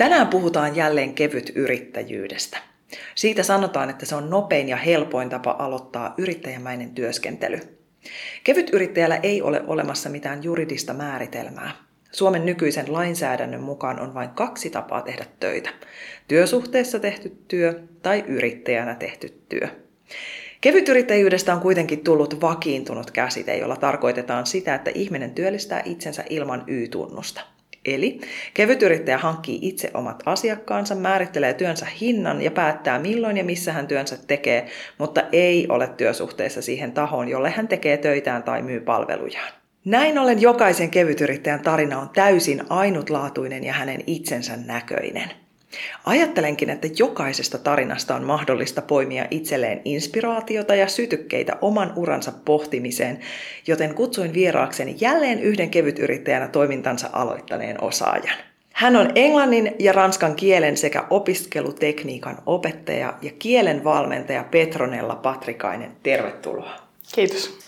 Tänään puhutaan jälleen kevyt yrittäjyydestä. Siitä sanotaan, että se on nopein ja helpoin tapa aloittaa yrittäjämäinen työskentely. Kevyt yrittäjällä ei ole olemassa mitään juridista määritelmää. Suomen nykyisen lainsäädännön mukaan on vain kaksi tapaa tehdä töitä. Työsuhteessa tehty työ tai yrittäjänä tehty työ. Kevytyrittäjyydestä on kuitenkin tullut vakiintunut käsite, jolla tarkoitetaan sitä, että ihminen työllistää itsensä ilman Y-tunnusta. Eli kevytyrittäjä hankkii itse omat asiakkaansa, määrittelee työnsä hinnan ja päättää milloin ja missä hän työnsä tekee, mutta ei ole työsuhteessa siihen tahoon, jolle hän tekee töitään tai myy palvelujaan. Näin ollen jokaisen kevytyrittäjän tarina on täysin ainutlaatuinen ja hänen itsensä näköinen. Ajattelenkin, että jokaisesta tarinasta on mahdollista poimia itselleen inspiraatiota ja sytykkeitä oman uransa pohtimiseen, joten kutsuin vieraakseni jälleen yhden kevytyrittäjänä toimintansa aloittaneen osaajan. Hän on englannin ja ranskan kielen sekä opiskelutekniikan opettaja ja kielen valmentaja Petronella Patrikainen. Tervetuloa. Kiitos.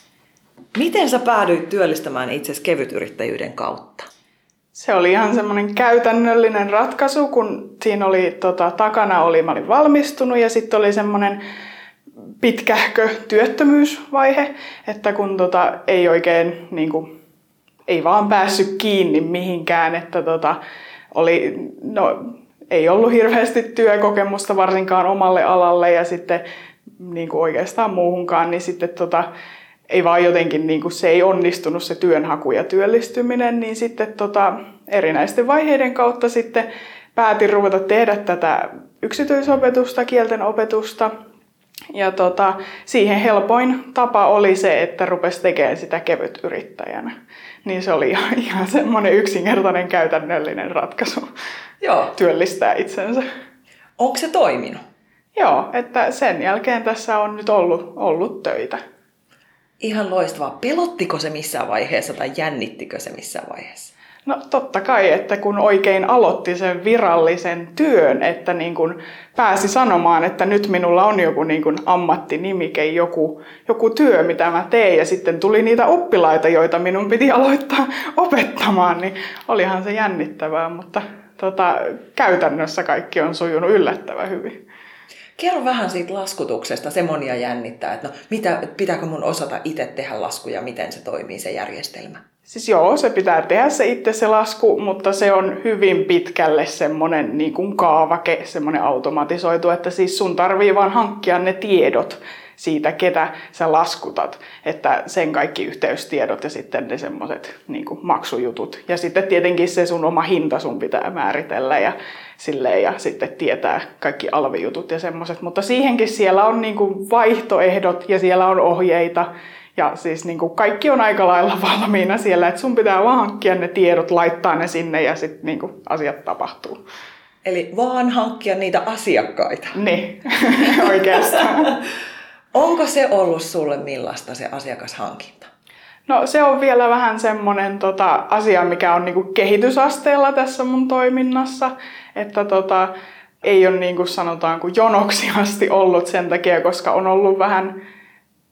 Miten sä päädyit työllistämään itsesi kevytyrittäjyyden kautta? Se oli ihan semmoinen käytännöllinen ratkaisu, kun siinä oli tota, takana oli, mä olin valmistunut ja sitten oli semmoinen pitkähkö työttömyysvaihe, että kun tota, ei oikein niin kuin, ei vaan päässyt kiinni mihinkään, että tota, oli, no, ei ollut hirveästi työkokemusta varsinkaan omalle alalle ja sitten niin kuin oikeastaan muuhunkaan, niin sitten tota, ei vaan jotenkin niin kuin se ei onnistunut se työnhaku ja työllistyminen, niin sitten tota, erinäisten vaiheiden kautta sitten päätin ruveta tehdä tätä yksityisopetusta, kielten opetusta. Ja tota, siihen helpoin tapa oli se, että rupesi tekemään sitä kevyt yrittäjänä. Niin se oli ihan, ihan semmoinen yksinkertainen käytännöllinen ratkaisu Joo. työllistää itsensä. Onko se toiminut? Joo, että sen jälkeen tässä on nyt ollut, ollut töitä. Ihan loistavaa. Pelottiko se missään vaiheessa tai jännittikö se missään vaiheessa? No totta kai, että kun oikein aloitti sen virallisen työn, että niin kuin pääsi sanomaan, että nyt minulla on joku niin kuin ammattinimike, joku, joku työ, mitä mä teen, ja sitten tuli niitä oppilaita, joita minun piti aloittaa opettamaan, niin olihan se jännittävää, mutta tota, käytännössä kaikki on sujunut yllättävän hyvin. Kerro vähän siitä laskutuksesta, se monia jännittää, että no, mitä, pitääkö mun osata itse tehdä laskuja, miten se toimii se järjestelmä? Siis joo, se pitää tehdä se itse se lasku, mutta se on hyvin pitkälle semmoinen niin kuin kaavake, semmoinen automatisoitu, että siis sun tarvii vaan hankkia ne tiedot siitä, ketä sä laskutat. Että sen kaikki yhteystiedot ja sitten ne semmoiset niin maksujutut. Ja sitten tietenkin se sun oma hinta sun pitää määritellä ja, silleen, ja sitten tietää kaikki alvijutut ja semmoiset. Mutta siihenkin siellä on niin kuin vaihtoehdot ja siellä on ohjeita. Ja siis niin kuin kaikki on aika lailla valmiina siellä, että sun pitää vaan hankkia ne tiedot, laittaa ne sinne ja sitten niin kuin asiat tapahtuu. Eli vaan hankkia niitä asiakkaita. Ne, oikeastaan. Onko se ollut sulle millaista se asiakashankinta? No se on vielä vähän semmoinen tota, asia, mikä on niinku kehitysasteella tässä mun toiminnassa. Että tota, ei ole niin kuin sanotaan kuin jonoksi asti ollut sen takia, koska on ollut vähän,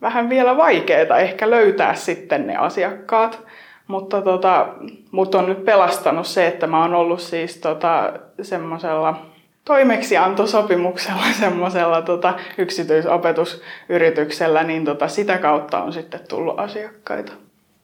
vähän vielä vaikeaa ehkä löytää sitten ne asiakkaat. Mutta tota, mut on nyt pelastanut se, että mä oon ollut siis tota, semmoisella toimeksiantosopimuksella semmoisella tota, yksityisopetusyrityksellä, niin tota, sitä kautta on sitten tullut asiakkaita.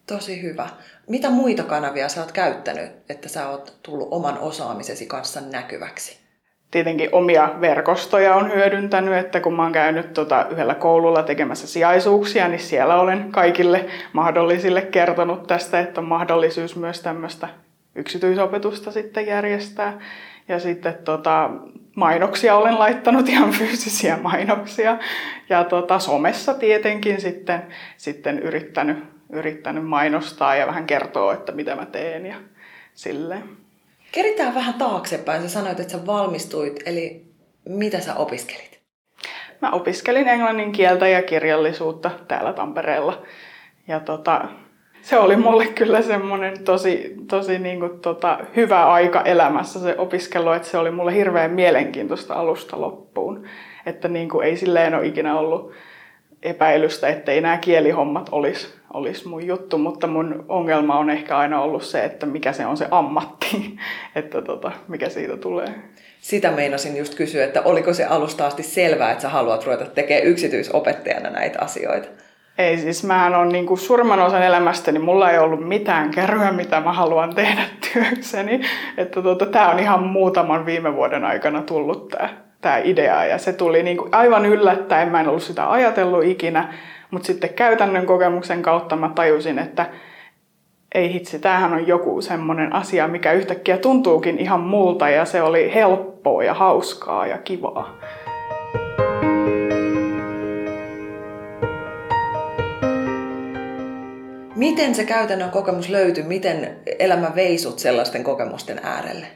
Tosi hyvä. Mitä muita kanavia sä oot käyttänyt, että sä oot tullut oman osaamisesi kanssa näkyväksi? Tietenkin omia verkostoja on hyödyntänyt, että kun mä oon käynyt tota yhdellä koululla tekemässä sijaisuuksia, niin siellä olen kaikille mahdollisille kertonut tästä, että on mahdollisuus myös tämmöistä yksityisopetusta sitten järjestää. Ja sitten tota, mainoksia olen laittanut, ihan fyysisiä mainoksia. Ja tota, somessa tietenkin sitten, sitten yrittänyt, yrittänyt mainostaa ja vähän kertoa, että mitä mä teen ja silleen. Keritään vähän taaksepäin. Sä sanoit, että sä valmistuit, eli mitä sä opiskelit? Mä opiskelin englannin kieltä ja kirjallisuutta täällä Tampereella. Ja tota, se oli mulle kyllä semmoinen tosi, tosi niin kuin, tota, hyvä aika elämässä se opiskelu, että se oli mulle hirveän mielenkiintoista alusta loppuun. Että niin kuin, ei silleen ole ikinä ollut epäilystä, että ei nämä kielihommat olisi, olisi mun juttu, mutta mun ongelma on ehkä aina ollut se, että mikä se on se ammatti, että tota, mikä siitä tulee. Sitä meinasin just kysyä, että oliko se alusta asti selvää, että sä haluat ruveta tekemään yksityisopettajana näitä asioita? Ei siis, mähän on niin kuin surman osan elämästäni, mulla ei ollut mitään kärryä, mitä mä haluan tehdä työkseni. Että tuota, tämä on ihan muutaman viime vuoden aikana tullut tämä tämä idea ja se tuli niin kuin aivan yllättäen, mä en ollut sitä ajatellut ikinä, mutta sitten käytännön kokemuksen kautta mä tajusin, että ei hitsi, tämähän on joku semmoinen asia, mikä yhtäkkiä tuntuukin ihan muulta ja se oli helppoa ja hauskaa ja kivaa. Miten se käytännön kokemus löytyi? Miten elämä veisut sellaisten kokemusten äärelle?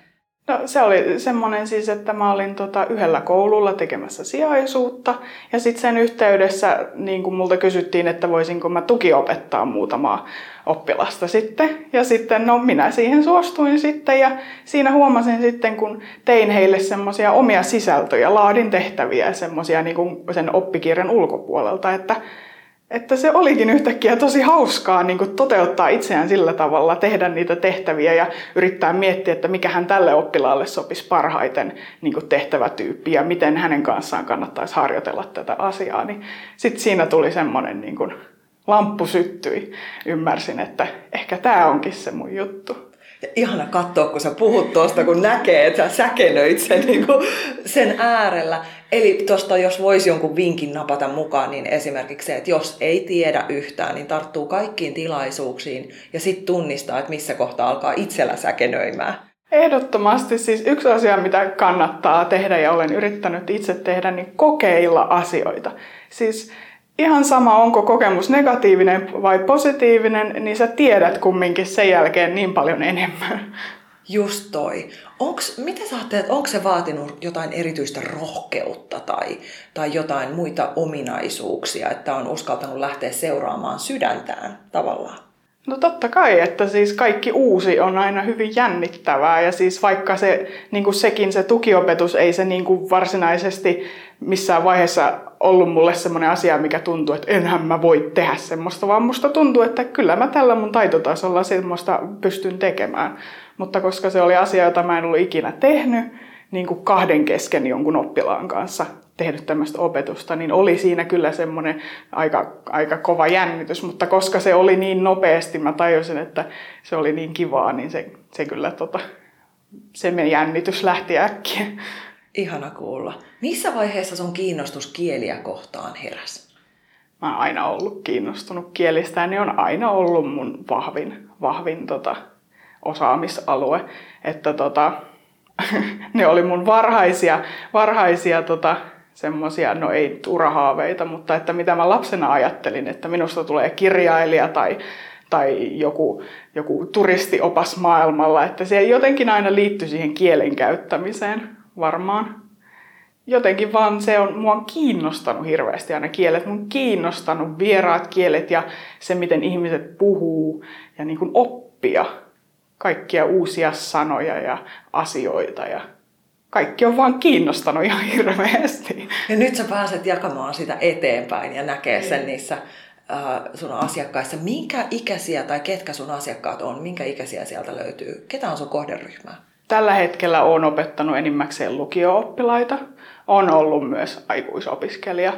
No se oli semmoinen siis, että mä olin tota yhdellä koululla tekemässä sijaisuutta ja sitten sen yhteydessä niin kuin multa kysyttiin, että voisinko mä tukiopettaa muutamaa oppilasta sitten. Ja sitten no minä siihen suostuin sitten ja siinä huomasin sitten, kun tein heille semmoisia omia sisältöjä, laadin tehtäviä semmoisia niin sen oppikirjan ulkopuolelta, että että se olikin yhtäkkiä tosi hauskaa niin kuin toteuttaa itseään sillä tavalla, tehdä niitä tehtäviä ja yrittää miettiä, että mikä hän tälle oppilaalle sopisi parhaiten niin kuin tehtävätyyppi ja miten hänen kanssaan kannattaisi harjoitella tätä asiaa. Niin sitten siinä tuli semmoinen niin kuin lamppu syttyi. Ymmärsin, että ehkä tämä onkin se mun juttu. Ja ihana katsoa, kun sä puhut tuosta, kun näkee, että sä säkenöit sen, niin kuin, sen äärellä. Eli tuosta, jos voisi jonkun vinkin napata mukaan, niin esimerkiksi se, että jos ei tiedä yhtään, niin tarttuu kaikkiin tilaisuuksiin ja sitten tunnistaa, että missä kohtaa alkaa itsellä säkenöimään. Ehdottomasti siis yksi asia, mitä kannattaa tehdä ja olen yrittänyt itse tehdä, niin kokeilla asioita. Siis ihan sama, onko kokemus negatiivinen vai positiivinen, niin sä tiedät kumminkin sen jälkeen niin paljon enemmän. Just toi. Onks, mitä sä ajattelet, onko se vaatinut jotain erityistä rohkeutta tai, tai jotain muita ominaisuuksia, että on uskaltanut lähteä seuraamaan sydäntään tavallaan? No totta kai, että siis kaikki uusi on aina hyvin jännittävää ja siis vaikka se, niin kuin sekin se tukiopetus ei se niin kuin varsinaisesti missään vaiheessa ollut mulle semmoinen asia, mikä tuntuu, että enhän mä voi tehdä semmoista, vaan musta tuntuu, että kyllä mä tällä mun taitotasolla semmoista pystyn tekemään. Mutta koska se oli asia, jota mä en ollut ikinä tehnyt, niin kuin kahden kesken jonkun oppilaan kanssa tehnyt tämmöistä opetusta, niin oli siinä kyllä semmoinen aika, aika kova jännitys, mutta koska se oli niin nopeasti, mä tajusin, että se oli niin kivaa, niin se, se kyllä tota, se jännitys lähti äkkiä. Ihana kuulla. Missä vaiheessa sun kiinnostus kieliä kohtaan heräs? Mä oon aina ollut kiinnostunut kielistä ja ne on aina ollut mun vahvin, vahvin tota, osaamisalue. Että tota, ne oli mun varhaisia, varhaisia tota, semmoisia, no ei urahaaveita, mutta että mitä mä lapsena ajattelin, että minusta tulee kirjailija tai, tai joku, joku turistiopas maailmalla, että se jotenkin aina liittyy siihen kielen käyttämiseen varmaan. Jotenkin vaan se on, mua on kiinnostanut hirveästi aina kielet. Mun on kiinnostanut vieraat kielet ja se, miten ihmiset puhuu ja niin kuin oppia kaikkia uusia sanoja ja asioita ja kaikki on vaan kiinnostanut ihan hirveästi. Ja nyt sä pääset jakamaan sitä eteenpäin ja näkee sen niissä äh, sun asiakkaissa. Minkä ikäisiä tai ketkä sun asiakkaat on? Minkä ikäisiä sieltä löytyy? Ketä on sun kohderyhmää? Tällä hetkellä olen opettanut enimmäkseen lukio-oppilaita. On ollut myös aikuisopiskelija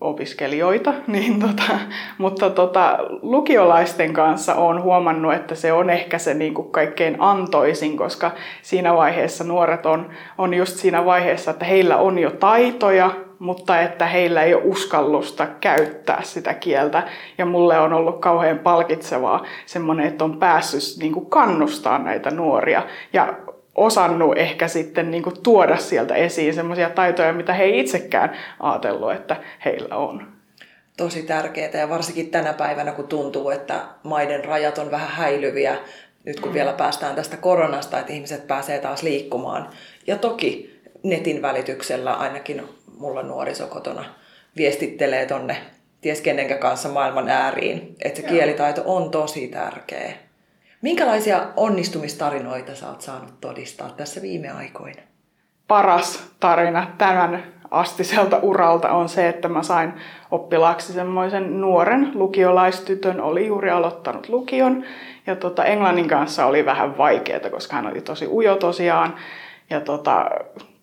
opiskelijoita, niin tota, mutta tota, lukiolaisten kanssa olen huomannut, että se on ehkä se niin kuin kaikkein antoisin, koska siinä vaiheessa nuoret on, on just siinä vaiheessa, että heillä on jo taitoja, mutta että heillä ei ole uskallusta käyttää sitä kieltä. Ja mulle on ollut kauhean palkitsevaa semmoinen, että on päässyt niin kuin kannustaa näitä nuoria ja osannut ehkä sitten niin kuin tuoda sieltä esiin semmoisia taitoja, mitä he ei itsekään ajatellut, että heillä on. Tosi tärkeää ja varsinkin tänä päivänä, kun tuntuu, että maiden rajat on vähän häilyviä, nyt kun mm. vielä päästään tästä koronasta, että ihmiset pääsee taas liikkumaan. Ja toki netin välityksellä ainakin mulla nuoriso kotona viestittelee tonne ties kenenkä kanssa maailman ääriin. Että se kielitaito on tosi tärkeä. Minkälaisia onnistumistarinoita sä oot saanut todistaa tässä viime aikoina? Paras tarina tämän astiselta uralta on se, että mä sain oppilaaksi semmoisen nuoren lukiolaistytön, oli juuri aloittanut lukion. Ja tota, englannin kanssa oli vähän vaikeaa, koska hän oli tosi ujo tosiaan. Ja tota,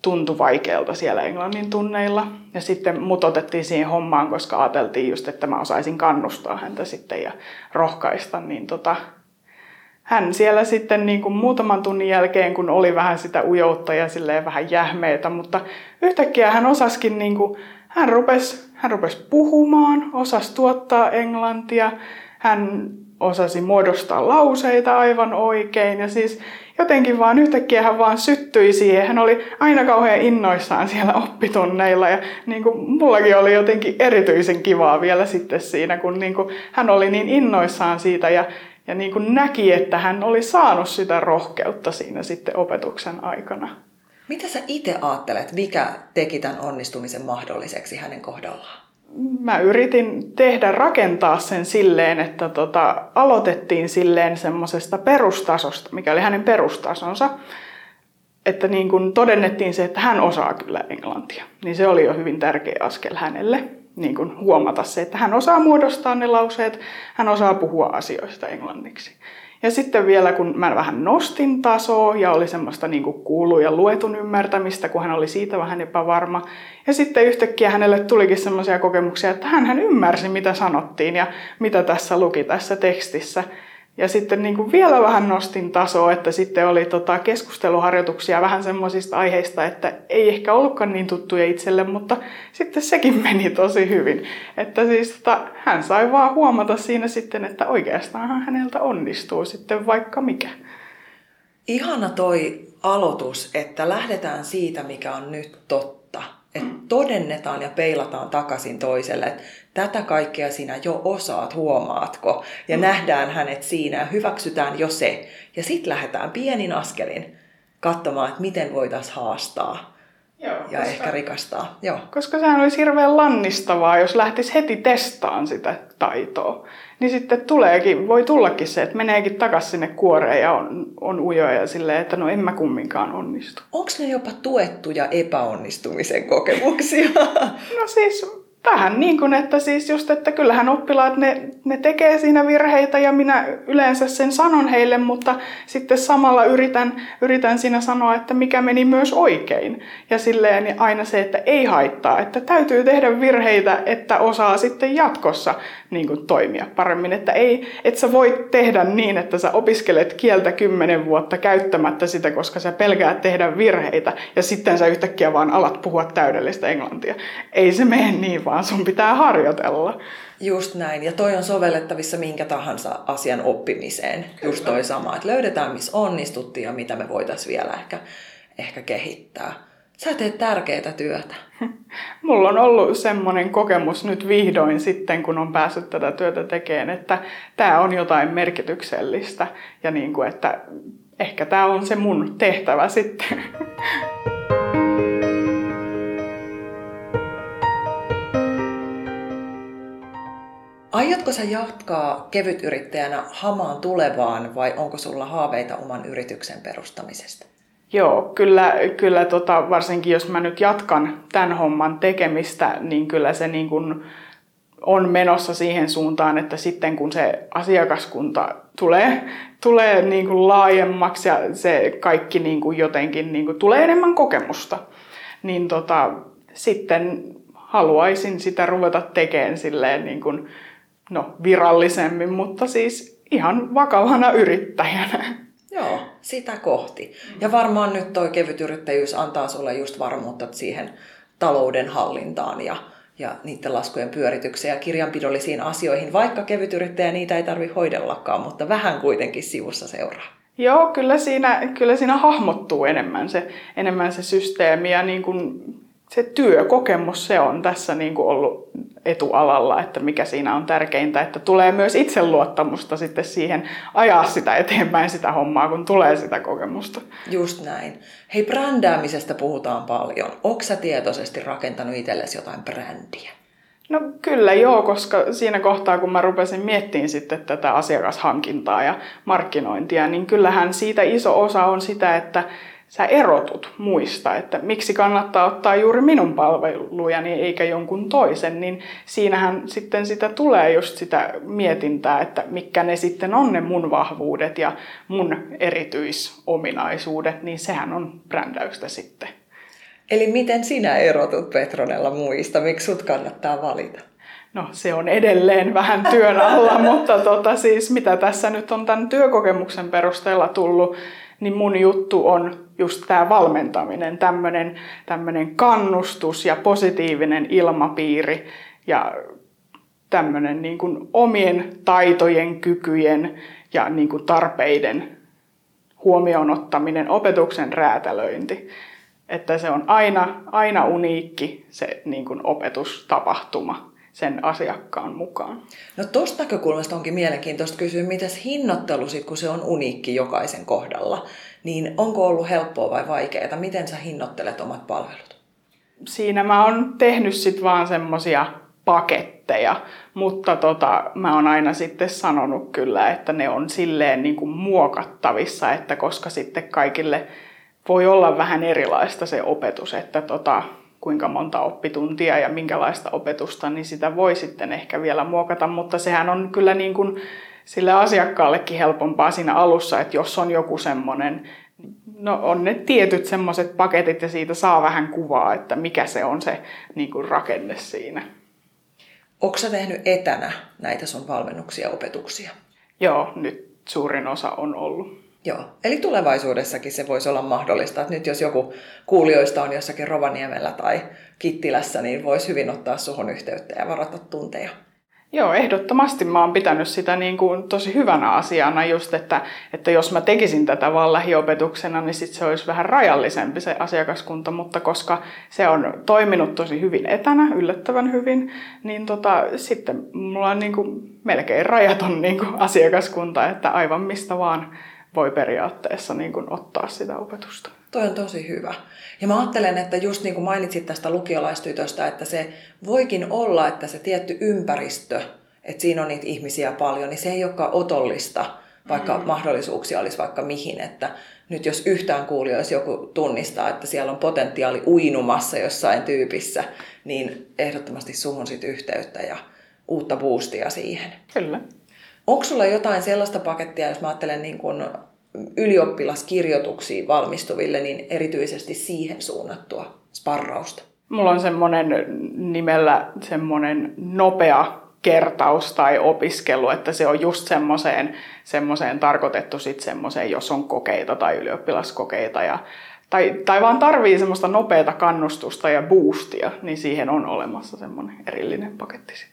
tuntui vaikealta siellä englannin tunneilla. Ja sitten mut otettiin siihen hommaan, koska ajateltiin just, että mä osaisin kannustaa häntä sitten ja rohkaista. Niin tota, hän siellä sitten niin kuin muutaman tunnin jälkeen, kun oli vähän sitä ujoutta ja silleen vähän jähmeitä, mutta yhtäkkiä hän osaskin, niin kuin, hän rupesi, hän rupesi puhumaan, osasi tuottaa englantia, hän osasi muodostaa lauseita aivan oikein ja siis jotenkin vaan yhtäkkiä hän vaan syttyi siihen. Hän oli aina kauhean innoissaan siellä oppitunneilla ja niin kuin mullakin oli jotenkin erityisen kivaa vielä sitten siinä, kun niin kuin hän oli niin innoissaan siitä ja, ja niin kuin näki, että hän oli saanut sitä rohkeutta siinä sitten opetuksen aikana. Mitä sä itse ajattelet, mikä teki tämän onnistumisen mahdolliseksi hänen kohdallaan? mä yritin tehdä, rakentaa sen silleen, että tota, aloitettiin silleen semmoisesta perustasosta, mikä oli hänen perustasonsa. Että niin kun todennettiin se, että hän osaa kyllä englantia. Niin se oli jo hyvin tärkeä askel hänelle. Niin kun huomata se, että hän osaa muodostaa ne lauseet, hän osaa puhua asioista englanniksi. Ja sitten vielä kun mä vähän nostin tasoa ja oli semmoista niin kuin kuulu ja luetun ymmärtämistä, kun hän oli siitä vähän epävarma. Ja sitten yhtäkkiä hänelle tulikin semmoisia kokemuksia, että hän ymmärsi mitä sanottiin ja mitä tässä luki tässä tekstissä. Ja sitten niin kuin vielä vähän nostin tasoa, että sitten oli tota keskusteluharjoituksia vähän semmoisista aiheista, että ei ehkä ollutkaan niin tuttuja itselle, mutta sitten sekin meni tosi hyvin. Että siis tota, hän sai vaan huomata siinä sitten, että oikeastaan häneltä onnistuu sitten vaikka mikä. Ihana toi aloitus, että lähdetään siitä, mikä on nyt totta. Että todennetaan ja peilataan takaisin toiselle, että tätä kaikkea sinä jo osaat, huomaatko? Ja mm. nähdään hänet siinä ja hyväksytään jo se. Ja sitten lähdetään pienin askelin katsomaan, että miten voitaisiin haastaa Joo, ja koska, ehkä rikastaa. Joo. Koska sehän olisi hirveän lannistavaa, jos lähtisi heti testaan sitä taitoa. Niin sitten tuleekin, voi tullakin se, että meneekin takaisin sinne kuoreen ja on, on ujoja ja silleen, että no en mä kumminkaan onnistu. Onko ne jopa tuettuja epäonnistumisen kokemuksia? No siis vähän niin kuin, että siis just, että kyllähän oppilaat ne, ne tekee siinä virheitä ja minä yleensä sen sanon heille, mutta sitten samalla yritän, yritän siinä sanoa, että mikä meni myös oikein. Ja silleen aina se, että ei haittaa, että täytyy tehdä virheitä, että osaa sitten jatkossa niin kuin toimia paremmin. Että ei, et sä voi tehdä niin, että sä opiskelet kieltä kymmenen vuotta käyttämättä sitä, koska sä pelkäät tehdä virheitä ja sitten sä yhtäkkiä vaan alat puhua täydellistä englantia. Ei se mene niin, vaan sun pitää harjoitella. Just näin. Ja toi on sovellettavissa minkä tahansa asian oppimiseen. Kyllä. Just toi sama, että löydetään missä onnistuttiin ja mitä me voitaisiin vielä ehkä, ehkä kehittää. Sä teet tärkeää työtä. Mulla on ollut semmoinen kokemus nyt vihdoin sitten, kun on päässyt tätä työtä tekemään, että tämä on jotain merkityksellistä ja niin kuin, että ehkä tämä on se mun tehtävä sitten. Aiotko sä jatkaa kevytyrittäjänä hamaan tulevaan vai onko sulla haaveita oman yrityksen perustamisesta? Joo, kyllä, kyllä tota, varsinkin jos mä nyt jatkan tämän homman tekemistä, niin kyllä se niin kuin on menossa siihen suuntaan, että sitten kun se asiakaskunta tulee, tulee niin kuin laajemmaksi ja se kaikki niin kuin jotenkin niin kuin tulee enemmän kokemusta, niin tota, sitten haluaisin sitä ruveta tekemään silleen niin kuin, no, virallisemmin, mutta siis ihan vakavana yrittäjänä. Joo, sitä kohti. Ja varmaan nyt tuo kevytyrittäjyys antaa sulle just varmuutta siihen talouden hallintaan ja, ja niiden laskujen pyöritykseen ja kirjanpidollisiin asioihin, vaikka kevytyrittäjä niitä ei tarvi hoidellakaan, mutta vähän kuitenkin sivussa seuraa. Joo, kyllä siinä, kyllä siinä hahmottuu enemmän se, enemmän se systeemi ja niin kuin se työkokemus, se on tässä niin kuin ollut etualalla, että mikä siinä on tärkeintä, että tulee myös itseluottamusta sitten siihen ajaa sitä eteenpäin sitä hommaa, kun tulee sitä kokemusta. Just näin. Hei, brändäämisestä puhutaan paljon. Onko sä tietoisesti rakentanut itsellesi jotain brändiä? No kyllä joo, koska siinä kohtaa kun mä rupesin miettimään sitten tätä asiakashankintaa ja markkinointia, niin kyllähän siitä iso osa on sitä, että sä erotut muista, että miksi kannattaa ottaa juuri minun palvelujani eikä jonkun toisen, niin siinähän sitten sitä tulee just sitä mietintää, että mitkä ne sitten on ne mun vahvuudet ja mun erityisominaisuudet, niin sehän on brändäystä sitten. Eli miten sinä erotut Petronella muista? Miksi sut kannattaa valita? No se on edelleen vähän työn alla, mutta tota, siis mitä tässä nyt on tämän työkokemuksen perusteella tullut, niin mun juttu on just tämä valmentaminen, tämmöinen tämmönen kannustus ja positiivinen ilmapiiri ja tämmöinen niin kuin omien taitojen, kykyjen ja niin kuin tarpeiden huomioon ottaminen, opetuksen räätälöinti. Että se on aina, aina uniikki se niin kuin opetustapahtuma sen asiakkaan mukaan. No tuosta näkökulmasta onkin mielenkiintoista kysyä, mitäs hinnoittelu sit, kun se on uniikki jokaisen kohdalla, niin onko ollut helppoa vai vaikeaa? Miten sä hinnoittelet omat palvelut? Siinä mä oon tehnyt sit vaan semmosia paketteja, mutta tota, mä oon aina sitten sanonut kyllä, että ne on silleen niin kuin muokattavissa, että koska sitten kaikille voi olla vähän erilaista se opetus, että tota, kuinka monta oppituntia ja minkälaista opetusta, niin sitä voi sitten ehkä vielä muokata, mutta sehän on kyllä niin kuin sille asiakkaallekin helpompaa siinä alussa, että jos on joku semmoinen, no on ne tietyt semmoiset paketit ja siitä saa vähän kuvaa, että mikä se on se niin kuin rakenne siinä. Onko sä tehnyt etänä näitä sun valmennuksia ja opetuksia? Joo, nyt suurin osa on ollut. Joo, eli tulevaisuudessakin se voisi olla mahdollista, että nyt jos joku kuulijoista on jossakin Rovaniemellä tai Kittilässä, niin voisi hyvin ottaa suhun yhteyttä ja varata tunteja. Joo, ehdottomasti mä oon pitänyt sitä niin kuin tosi hyvänä asiana just, että, että jos mä tekisin tätä vaan lähiopetuksena, niin sit se olisi vähän rajallisempi se asiakaskunta, mutta koska se on toiminut tosi hyvin etänä, yllättävän hyvin, niin tota, sitten mulla on niin kuin melkein rajaton niin kuin asiakaskunta, että aivan mistä vaan voi periaatteessa niin kuin ottaa sitä opetusta. Toi on tosi hyvä. Ja mä ajattelen, että just niin kuin mainitsit tästä lukiolaistytöstä, että se voikin olla, että se tietty ympäristö, että siinä on niitä ihmisiä paljon, niin se ei olekaan otollista, vaikka mm. mahdollisuuksia olisi vaikka mihin. Että nyt jos yhtään kuulijoissa joku tunnistaa, että siellä on potentiaali uinumassa jossain tyypissä, niin ehdottomasti suhun sit yhteyttä ja uutta boostia siihen. Kyllä. Onko sulla jotain sellaista pakettia, jos mä ajattelen niin kuin ylioppilaskirjoituksiin valmistuville, niin erityisesti siihen suunnattua sparrausta? Mulla on semmoinen nimellä semmoinen nopea kertaus tai opiskelu, että se on just semmoiseen, semmoiseen tarkoitettu sitten semmoiseen, jos on kokeita tai ylioppilaskokeita ja tai, tai vaan tarvii semmoista nopeata kannustusta ja boostia, niin siihen on olemassa semmoinen erillinen paketti sitten.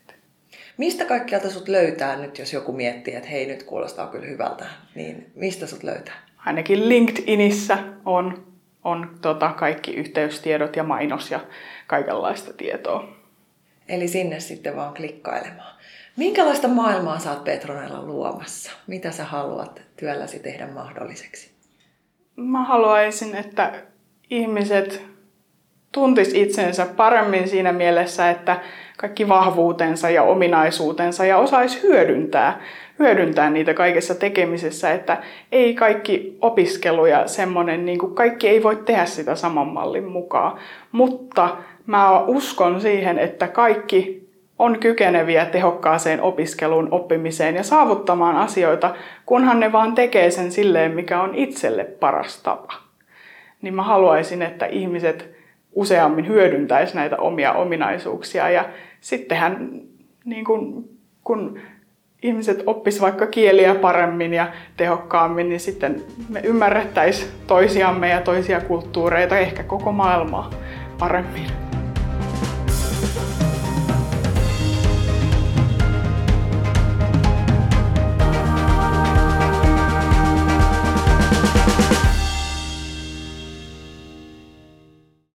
Mistä kaikkialta sut löytää nyt, jos joku miettii, että hei nyt kuulostaa kyllä hyvältä, niin mistä sut löytää? Ainakin LinkedInissä on, on tota kaikki yhteystiedot ja mainos ja kaikenlaista tietoa. Eli sinne sitten vaan klikkailemaan. Minkälaista maailmaa sä oot Petronella luomassa? Mitä sä haluat työlläsi tehdä mahdolliseksi? Mä haluaisin, että ihmiset tuntis itsensä paremmin siinä mielessä, että kaikki vahvuutensa ja ominaisuutensa ja osaisi hyödyntää, hyödyntää niitä kaikessa tekemisessä, että ei kaikki opiskelu ja semmoinen, niin kuin kaikki ei voi tehdä sitä saman mallin mukaan, mutta mä uskon siihen, että kaikki on kykeneviä tehokkaaseen opiskeluun, oppimiseen ja saavuttamaan asioita, kunhan ne vaan tekee sen silleen, mikä on itselle paras tapa. Niin mä haluaisin, että ihmiset useammin hyödyntäisi näitä omia ominaisuuksia. Ja sittenhän niin kun, kun ihmiset oppis vaikka kieliä paremmin ja tehokkaammin, niin sitten me ymmärrettäisiin toisiamme ja toisia kulttuureita, ehkä koko maailmaa paremmin.